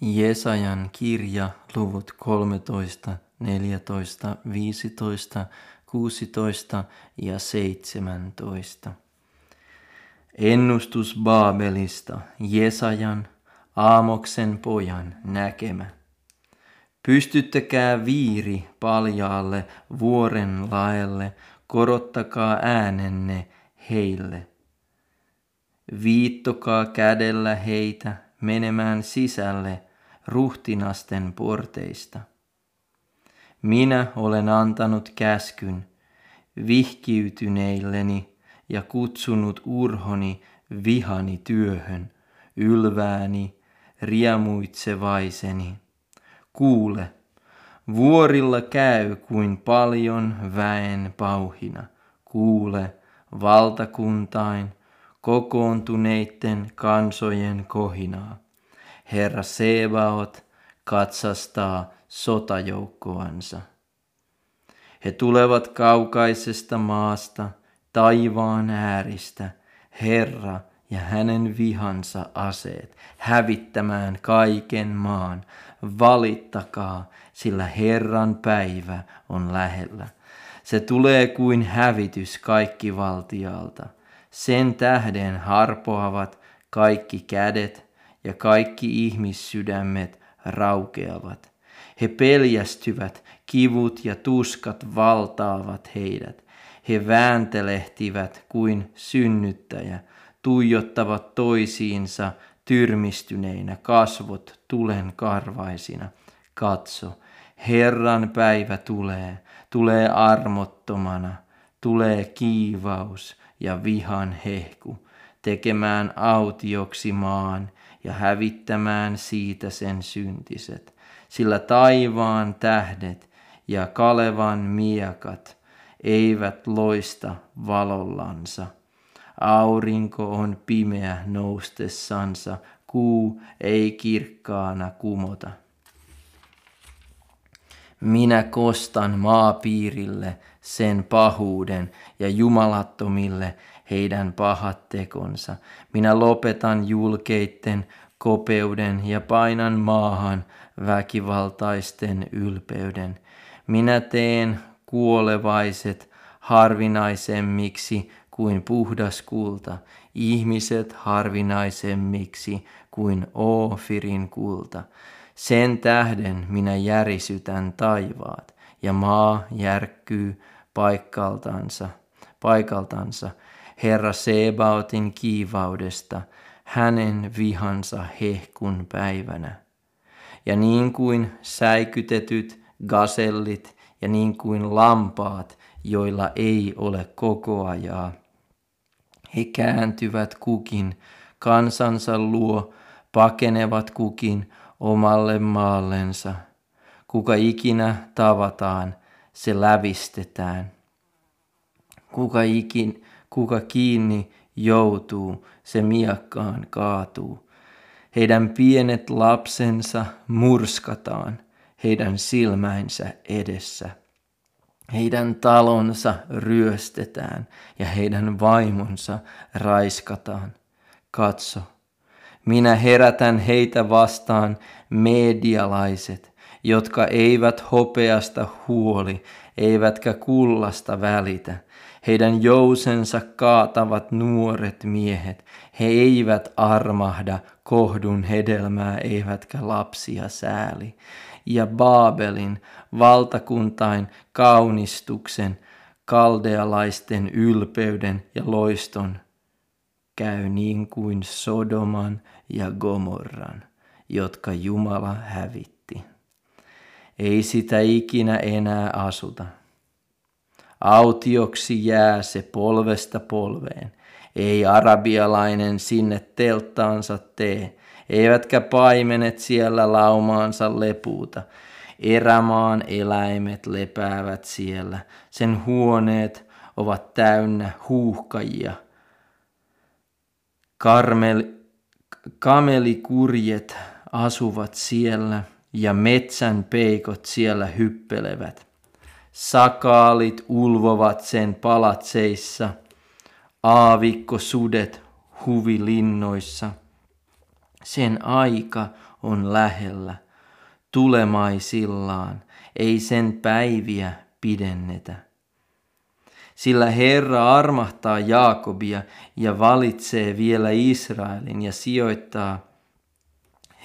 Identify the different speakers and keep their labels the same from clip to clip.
Speaker 1: Jesajan kirja, luvut 13, 14, 15, 16 ja 17. Ennustus Baabelista, Jesajan, Aamoksen pojan näkemä. Pystyttäkää viiri paljaalle vuoren laelle, korottakaa äänenne heille. Viittokaa kädellä heitä menemään sisälle ruhtinasten porteista. Minä olen antanut käskyn vihkiytyneilleni ja kutsunut urhoni vihani työhön, ylvääni, riemuitsevaiseni. Kuule, vuorilla käy kuin paljon väen pauhina. Kuule, valtakuntain, kokoontuneitten kansojen kohinaa. Herra Sebaot katsastaa sotajoukkoansa. He tulevat kaukaisesta maasta, taivaan ääristä, Herra ja hänen vihansa aseet, hävittämään kaiken maan. Valittakaa, sillä Herran päivä on lähellä. Se tulee kuin hävitys kaikki valtialta. Sen tähden harpoavat kaikki kädet ja kaikki ihmissydämet raukeavat. He peljästyvät, kivut ja tuskat valtaavat heidät. He vääntelehtivät kuin synnyttäjä, tuijottavat toisiinsa tyrmistyneinä kasvot tulen karvaisina. Katso, Herran päivä tulee, tulee armottomana, tulee kiivaus ja vihan hehku, tekemään autioksi maan ja hävittämään siitä sen syntiset, sillä taivaan tähdet ja Kalevan miekat eivät loista valollansa. Aurinko on pimeä noustessansa, kuu ei kirkkaana kumota. Minä kostan maapiirille sen pahuuden ja jumalattomille heidän pahat tekonsa. Minä lopetan julkeitten kopeuden ja painan maahan väkivaltaisten ylpeyden. Minä teen kuolevaiset harvinaisemmiksi kuin puhdas kulta, ihmiset harvinaisemmiksi kuin Oofirin kulta. Sen tähden minä järisytän taivaat ja maa järkkyy paikaltansa, paikaltansa. Herra Sebaotin kiivaudesta, hänen vihansa hehkun päivänä. Ja niin kuin säikytetyt gasellit ja niin kuin lampaat, joilla ei ole kokoajaa, he kääntyvät kukin. Kansansa luo, pakenevat kukin omalle maallensa. Kuka ikinä tavataan, se lävistetään. Kuka, ikin, kuka kiinni joutuu, se miakkaan kaatuu. Heidän pienet lapsensa murskataan heidän silmäinsä edessä. Heidän talonsa ryöstetään ja heidän vaimonsa raiskataan. Katso, minä herätän heitä vastaan medialaiset, jotka eivät hopeasta huoli, eivätkä kullasta välitä. Heidän jousensa kaatavat nuoret miehet. He eivät armahda kohdun hedelmää, eivätkä lapsia sääli. Ja Baabelin valtakuntain kaunistuksen, kaldealaisten ylpeyden ja loiston käy niin kuin Sodoman ja Gomorran, jotka Jumala hävitti. Ei sitä ikinä enää asuta. Autioksi jää se polvesta polveen. Ei arabialainen sinne telttaansa tee, eivätkä paimenet siellä laumaansa lepuuta. Erämaan eläimet lepäävät siellä, sen huoneet ovat täynnä huuhkajia. Karmel, kamelikurjet asuvat siellä ja metsän peikot siellä hyppelevät. Sakaalit ulvovat sen palatseissa, aavikko sudet huvilinnoissa. Sen aika on lähellä, tulemaisillaan, ei sen päiviä pidennetä. Sillä Herra armahtaa Jaakobia ja valitsee vielä Israelin ja sijoittaa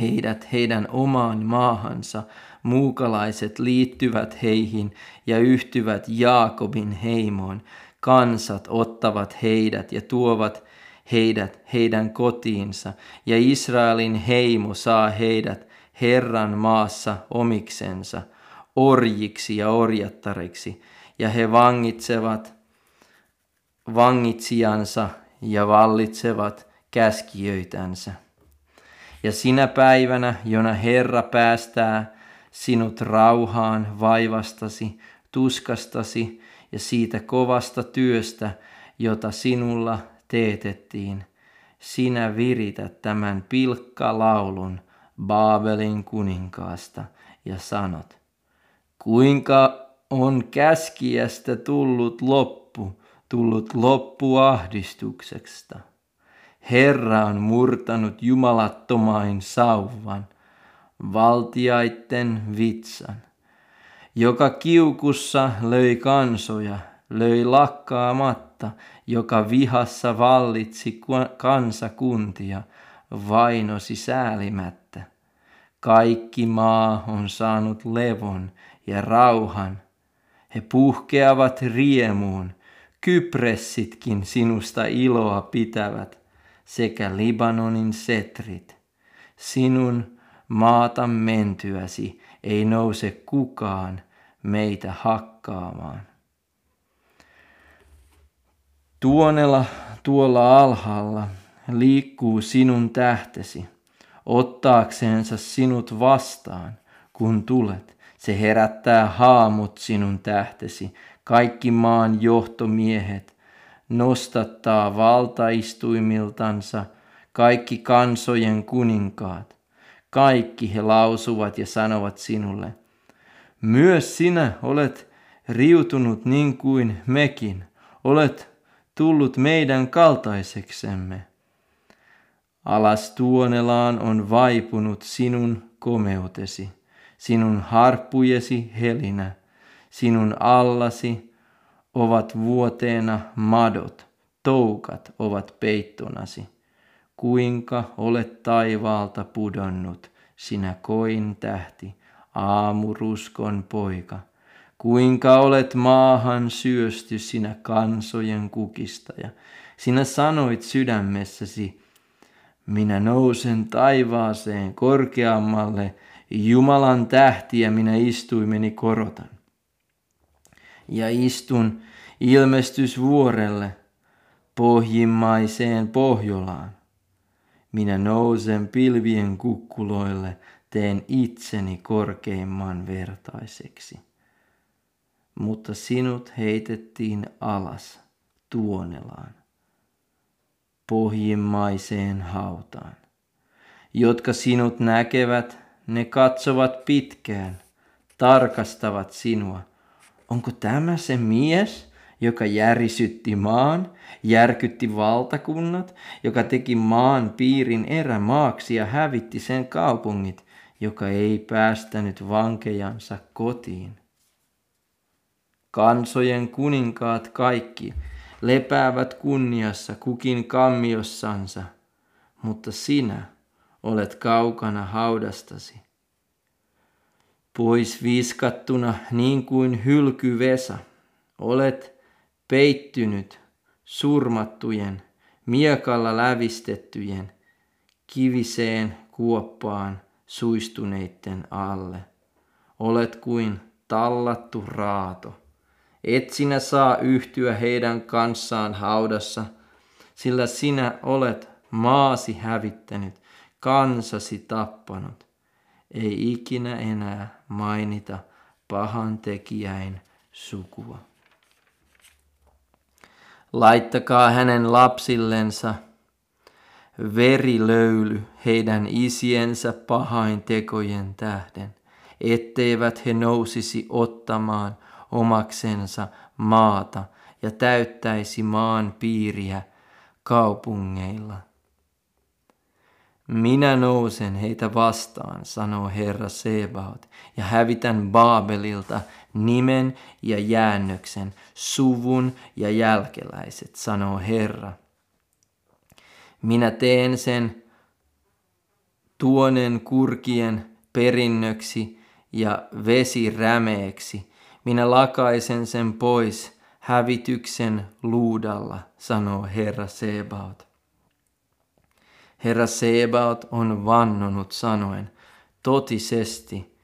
Speaker 1: heidät heidän omaan maahansa. Muukalaiset liittyvät heihin ja yhtyvät Jaakobin heimoon. Kansat ottavat heidät ja tuovat heidät heidän kotiinsa, ja Israelin heimo saa heidät Herran maassa omiksensa, orjiksi ja orjattariksi, ja he vangitsevat vangitsijansa ja vallitsevat käskijöitänsä. Ja sinä päivänä, jona Herra päästää sinut rauhaan vaivastasi, tuskastasi ja siitä kovasta työstä, jota sinulla teetettiin, sinä virität tämän pilkkalaulun Baabelin kuninkaasta ja sanot, kuinka on käskiästä tullut loppu, tullut loppu ahdistukseksesta. Herra on murtanut jumalattomain sauvan, valtiaitten vitsan, joka kiukussa löi kansoja, löi lakkaamatta, joka vihassa vallitsi kansakuntia, vainosi säälimättä. Kaikki maa on saanut levon ja rauhan. He puhkeavat riemuun, kypressitkin sinusta iloa pitävät, sekä Libanonin setrit. Sinun maata mentyäsi ei nouse kukaan meitä hakkaamaan. Tuonella tuolla alhaalla liikkuu sinun tähtesi, ottaakseensa sinut vastaan, kun tulet. Se herättää haamut sinun tähtesi, kaikki maan johtomiehet, nostattaa valtaistuimiltansa kaikki kansojen kuninkaat. Kaikki he lausuvat ja sanovat sinulle, myös sinä olet riutunut niin kuin mekin, olet tullut meidän kaltaiseksemme. Alas tuonelaan on vaipunut sinun komeutesi, sinun harppujesi helinä, sinun allasi ovat vuoteena madot, toukat ovat peittonasi. Kuinka olet taivaalta pudonnut, sinä koin tähti, aamuruskon poika. Kuinka olet maahan syösty sinä kansojen kukistaja. Sinä sanoit sydämessäsi, minä nousen taivaaseen korkeammalle, Jumalan tähtiä minä istuimeni korotan. Ja istun ilmestysvuorelle, pohjimmaiseen Pohjolaan. Minä nousen pilvien kukkuloille, teen itseni korkeimman vertaiseksi mutta sinut heitettiin alas tuonelaan, pohjimmaiseen hautaan. Jotka sinut näkevät, ne katsovat pitkään, tarkastavat sinua. Onko tämä se mies, joka järisytti maan, järkytti valtakunnat, joka teki maan piirin erämaaksi ja hävitti sen kaupungit, joka ei päästänyt vankejansa kotiin? Kansojen kuninkaat kaikki lepäävät kunniassa kukin kammiossansa, mutta sinä olet kaukana haudastasi. Pois viskattuna niin kuin hylkyvesa, olet peittynyt surmattujen, miekalla lävistettyjen, kiviseen kuoppaan suistuneitten alle. Olet kuin tallattu raato et sinä saa yhtyä heidän kanssaan haudassa, sillä sinä olet maasi hävittänyt, kansasi tappanut. Ei ikinä enää mainita pahan tekijäin sukua. Laittakaa hänen lapsillensa verilöyly heidän isiensä pahain tekojen tähden, etteivät he nousisi ottamaan omaksensa maata ja täyttäisi maan piiriä kaupungeilla. Minä nousen heitä vastaan, sanoo Herra Sebaot, ja hävitän Baabelilta nimen ja jäännöksen, suvun ja jälkeläiset, sanoo Herra. Minä teen sen tuonen kurkien perinnöksi ja vesirämeeksi. Minä lakaisen sen pois hävityksen luudalla, sanoo Herra Sebaot. Herra Sebaot on vannonut sanoen, totisesti,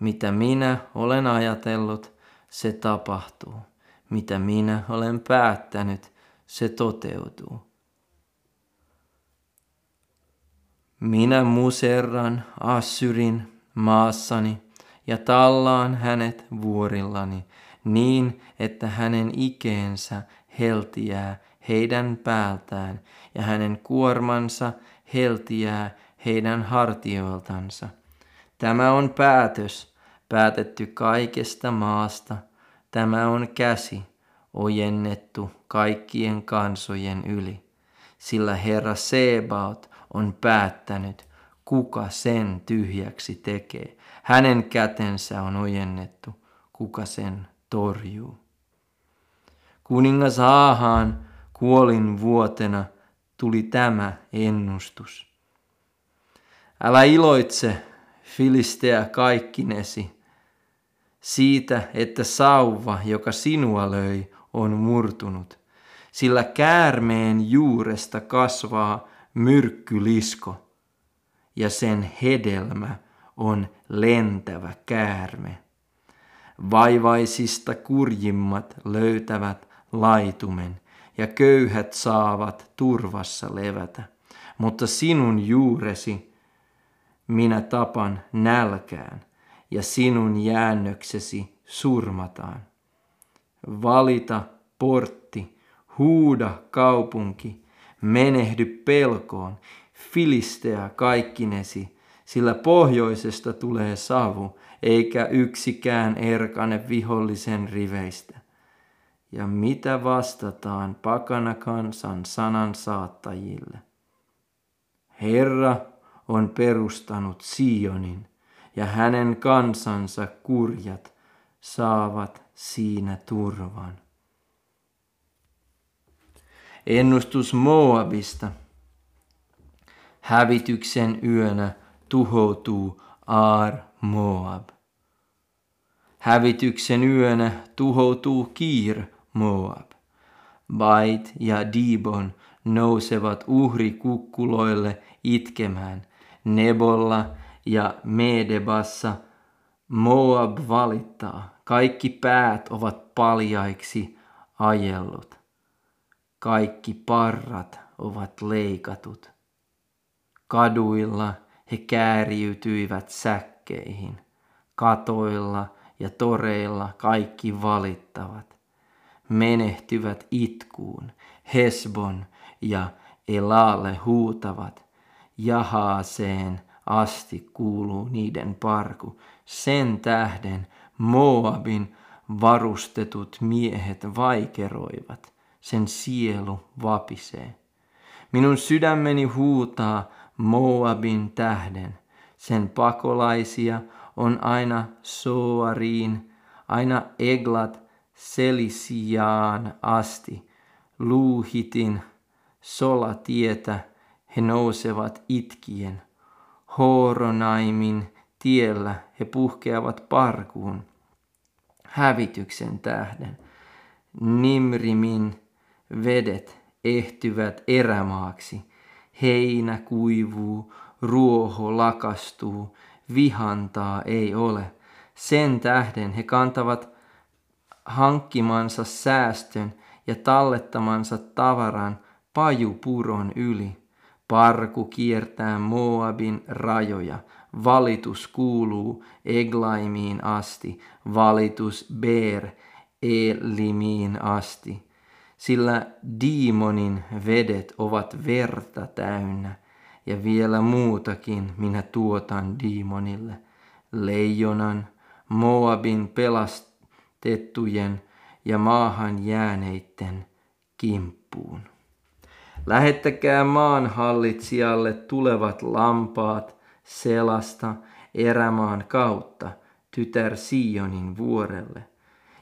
Speaker 1: mitä minä olen ajatellut, se tapahtuu. Mitä minä olen päättänyt, se toteutuu. Minä muserran Assyrin maassani ja tallaan hänet vuorillani niin, että hänen ikeensä heltiää heidän päältään ja hänen kuormansa heltiää heidän hartioiltansa. Tämä on päätös, päätetty kaikesta maasta. Tämä on käsi, ojennettu kaikkien kansojen yli. Sillä Herra Sebaot on päättänyt, kuka sen tyhjäksi tekee. Hänen kätensä on ojennettu, kuka sen torjuu. Kuningas Aahaan kuolin vuotena tuli tämä ennustus. Älä iloitse, Filistea kaikkinesi, siitä, että sauva, joka sinua löi, on murtunut, sillä käärmeen juuresta kasvaa myrkkylisko, ja sen hedelmä on lentävä käärme. Vaivaisista kurjimmat löytävät laitumen, ja köyhät saavat turvassa levätä. Mutta sinun juuresi minä tapan nälkään, ja sinun jäännöksesi surmataan. Valita portti, huuda kaupunki, menehdy pelkoon, filistea kaikkinesi, sillä pohjoisesta tulee savu, eikä yksikään erkane vihollisen riveistä. Ja mitä vastataan pakana kansan sanan saattajille? Herra on perustanut Sionin, ja hänen kansansa kurjat saavat siinä turvan. Ennustus Moabista. Hävityksen yönä tuhoutuu Aar Moab. Hävityksen yönä tuhoutuu Kiir Moab. Bait ja Dibon nousevat uhrikukkuloille itkemään. Nebolla ja Medebassa Moab valittaa. Kaikki päät ovat paljaiksi ajellut. Kaikki parrat ovat leikatut. Kaduilla he kääriytyivät säkkeihin. Katoilla ja toreilla kaikki valittavat. Menehtyvät itkuun. Hesbon ja Elalle huutavat. Jahaaseen asti kuuluu niiden parku. Sen tähden Moabin varustetut miehet vaikeroivat. Sen sielu vapisee. Minun sydämeni huutaa Moabin tähden. Sen pakolaisia on aina Soariin, aina Eglat Selisiaan asti. Luuhitin solatietä he nousevat itkien. Horonaimin tiellä he puhkeavat parkuun hävityksen tähden. Nimrimin vedet ehtyvät erämaaksi. Heinä kuivuu, ruoho lakastuu, vihantaa ei ole. Sen tähden he kantavat hankkimansa säästön ja tallettamansa tavaran pajupuron yli. Parku kiertää Moabin rajoja, valitus kuuluu Eglaimiin asti, valitus Ber Elimiin asti. Sillä Diimonin vedet ovat verta täynnä, ja vielä muutakin minä tuotan Diimonille, leijonan, Moabin pelastettujen ja maahan jääneitten kimppuun. Lähettäkää maan hallitsijalle tulevat lampaat selasta erämaan kautta tytär Sionin vuorelle.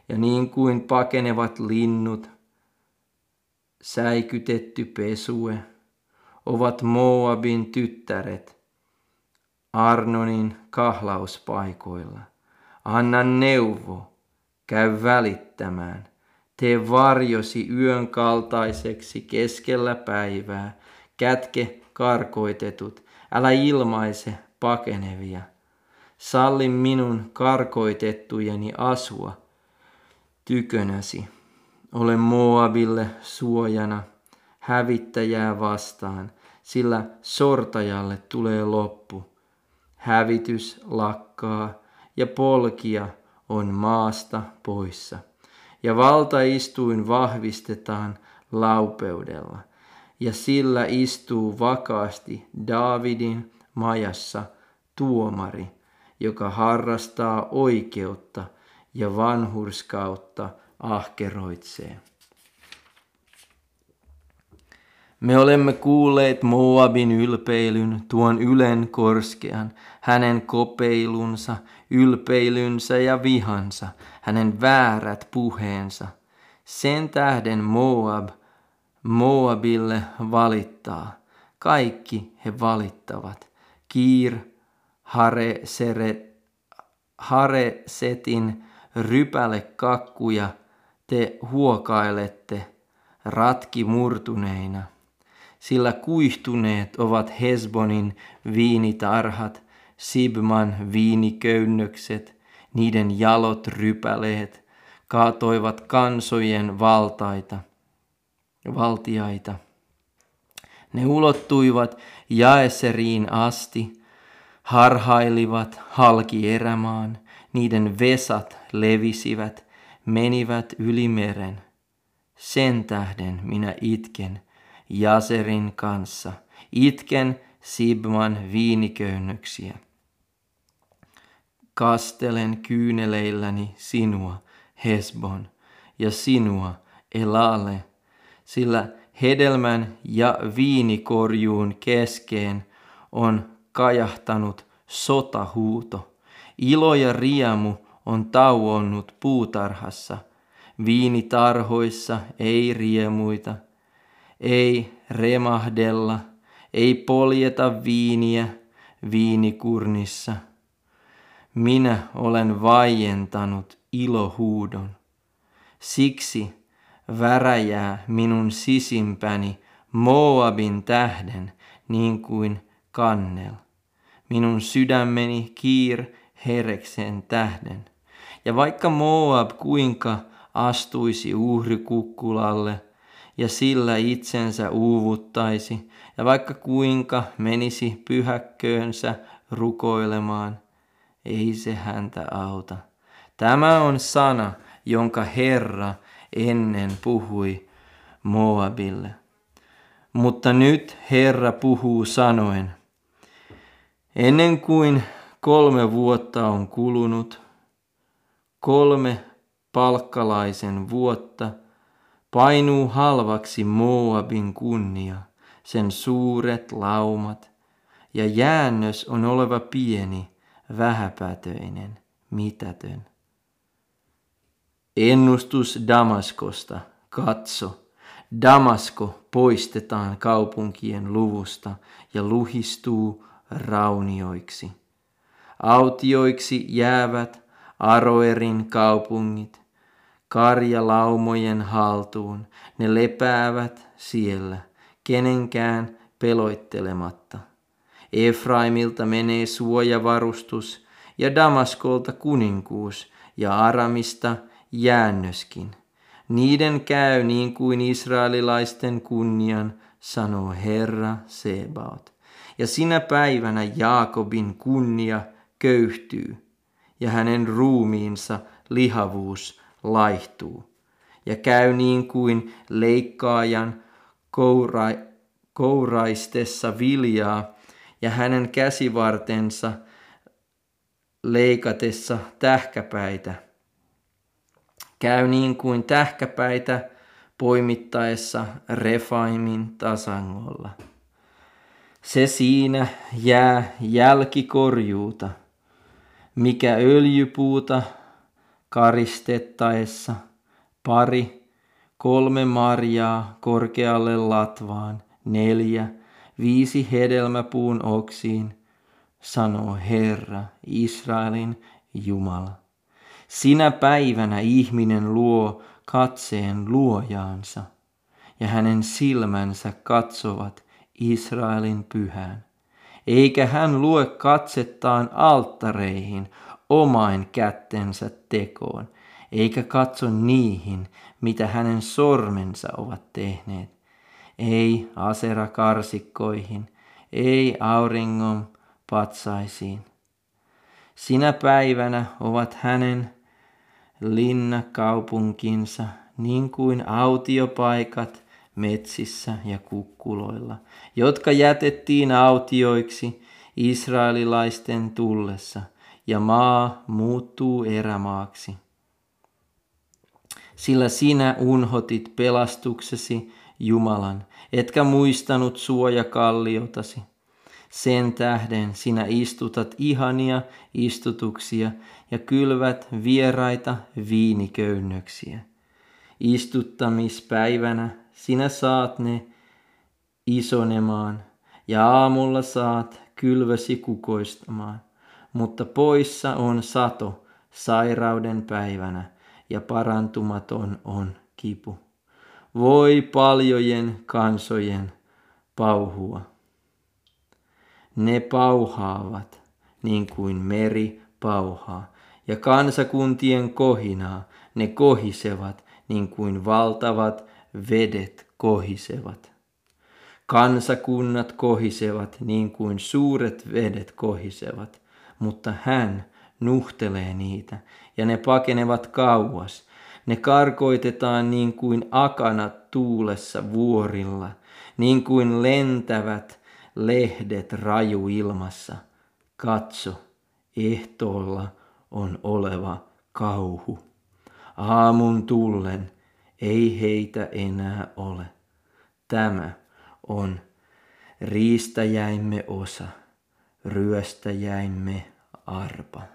Speaker 1: Ja niin kuin pakenevat linnut, säikytetty pesue, ovat Moabin tyttäret Arnonin kahlauspaikoilla. Anna neuvo, käy välittämään. Tee varjosi yön kaltaiseksi keskellä päivää. Kätke karkoitetut, älä ilmaise pakenevia. Salli minun karkoitettujeni asua tykönäsi. Ole Moabille suojana hävittäjää vastaan, sillä sortajalle tulee loppu. Hävitys lakkaa ja polkia on maasta poissa. Ja valtaistuin vahvistetaan laupeudella, ja sillä istuu vakaasti Daavidin majassa tuomari, joka harrastaa oikeutta ja vanhurskautta ahkeroitsee. Me olemme kuulleet Moabin ylpeilyn, tuon ylen korskean, hänen kopeilunsa, ylpeilynsä ja vihansa, hänen väärät puheensa. Sen tähden Moab Moabille valittaa. Kaikki he valittavat. Kiir, Hare, Seret, Hare Setin rypäle kakkuja te huokailette ratki murtuneina sillä kuihtuneet ovat Hesbonin viinitarhat, Sibman viiniköynnökset, niiden jalot rypäleet, kaatoivat kansojen valtaita, valtiaita. Ne ulottuivat Jaeseriin asti, harhailivat halki erämaan, niiden vesat levisivät, menivät yli meren. Sen tähden minä itken, Jaserin kanssa. Itken Sibman viiniköynnöksiä. Kastelen kyyneleilläni sinua, Hesbon, ja sinua, Elale, sillä hedelmän ja viinikorjuun keskeen on kajahtanut sotahuuto. Ilo ja riemu on tauonnut puutarhassa. Viinitarhoissa ei riemuita, ei remahdella, ei poljeta viiniä viinikurnissa. Minä olen vaientanut ilohuudon. Siksi väräjää minun sisimpäni Moabin tähden niin kuin kannel. Minun sydämeni kiir hereksen tähden. Ja vaikka Moab kuinka astuisi uhrikukkulalle, ja sillä itsensä uuvuttaisi, ja vaikka kuinka menisi pyhäkköönsä rukoilemaan, ei se häntä auta. Tämä on sana, jonka Herra ennen puhui Moabille. Mutta nyt Herra puhuu sanoen, ennen kuin kolme vuotta on kulunut, kolme palkkalaisen vuotta – Painuu halvaksi Moabin kunnia, sen suuret laumat, ja jäännös on oleva pieni, vähäpätöinen, mitätön. Ennustus Damaskosta, katso, Damasko poistetaan kaupunkien luvusta ja luhistuu raunioiksi. Autioiksi jäävät Aroerin kaupungit, karjalaumojen haltuun. Ne lepäävät siellä, kenenkään peloittelematta. Efraimilta menee suojavarustus ja Damaskolta kuninkuus ja Aramista jäännöskin. Niiden käy niin kuin israelilaisten kunnian, sanoo Herra Sebaot. Ja sinä päivänä Jaakobin kunnia köyhtyy ja hänen ruumiinsa lihavuus laihtuu ja käy niin kuin leikkaajan koura, kouraistessa viljaa ja hänen käsivartensa leikatessa tähkäpäitä. Käy niin kuin tähkäpäitä poimittaessa Refaimin tasangolla. Se siinä jää jälkikorjuuta, mikä öljypuuta karistettaessa pari, kolme marjaa korkealle latvaan, neljä, viisi hedelmäpuun oksiin, sanoo Herra, Israelin Jumala. Sinä päivänä ihminen luo katseen luojaansa, ja hänen silmänsä katsovat Israelin pyhään. Eikä hän lue katsettaan alttareihin omain kättensä tekoon, eikä katso niihin, mitä hänen sormensa ovat tehneet. Ei aserakarsikkoihin, ei auringon patsaisiin. Sinä päivänä ovat hänen linnakaupunkinsa niin kuin autiopaikat metsissä ja kukkuloilla, jotka jätettiin autioiksi israelilaisten tullessa, ja maa muuttuu erämaaksi. Sillä sinä unhotit pelastuksesi Jumalan, etkä muistanut suojakalliotasi. Sen tähden sinä istutat ihania istutuksia ja kylvät vieraita viiniköynnöksiä. Istuttamispäivänä sinä saat ne isonemaan ja aamulla saat kylväsi kukoistamaan, mutta poissa on sato sairauden päivänä ja parantumaton on kipu. Voi paljojen kansojen pauhua. Ne pauhaavat niin kuin meri pauhaa, ja kansakuntien kohinaa ne kohisevat niin kuin valtavat vedet kohisevat. Kansakunnat kohisevat niin kuin suuret vedet kohisevat, mutta hän nuhtelee niitä ja ne pakenevat kauas. Ne karkoitetaan niin kuin akanat tuulessa vuorilla, niin kuin lentävät lehdet raju ilmassa. Katso, ehtoolla on oleva kauhu. Aamun tullen ei heitä enää ole. Tämä on riistäjäimme osa, ryöstäjäimme arpa.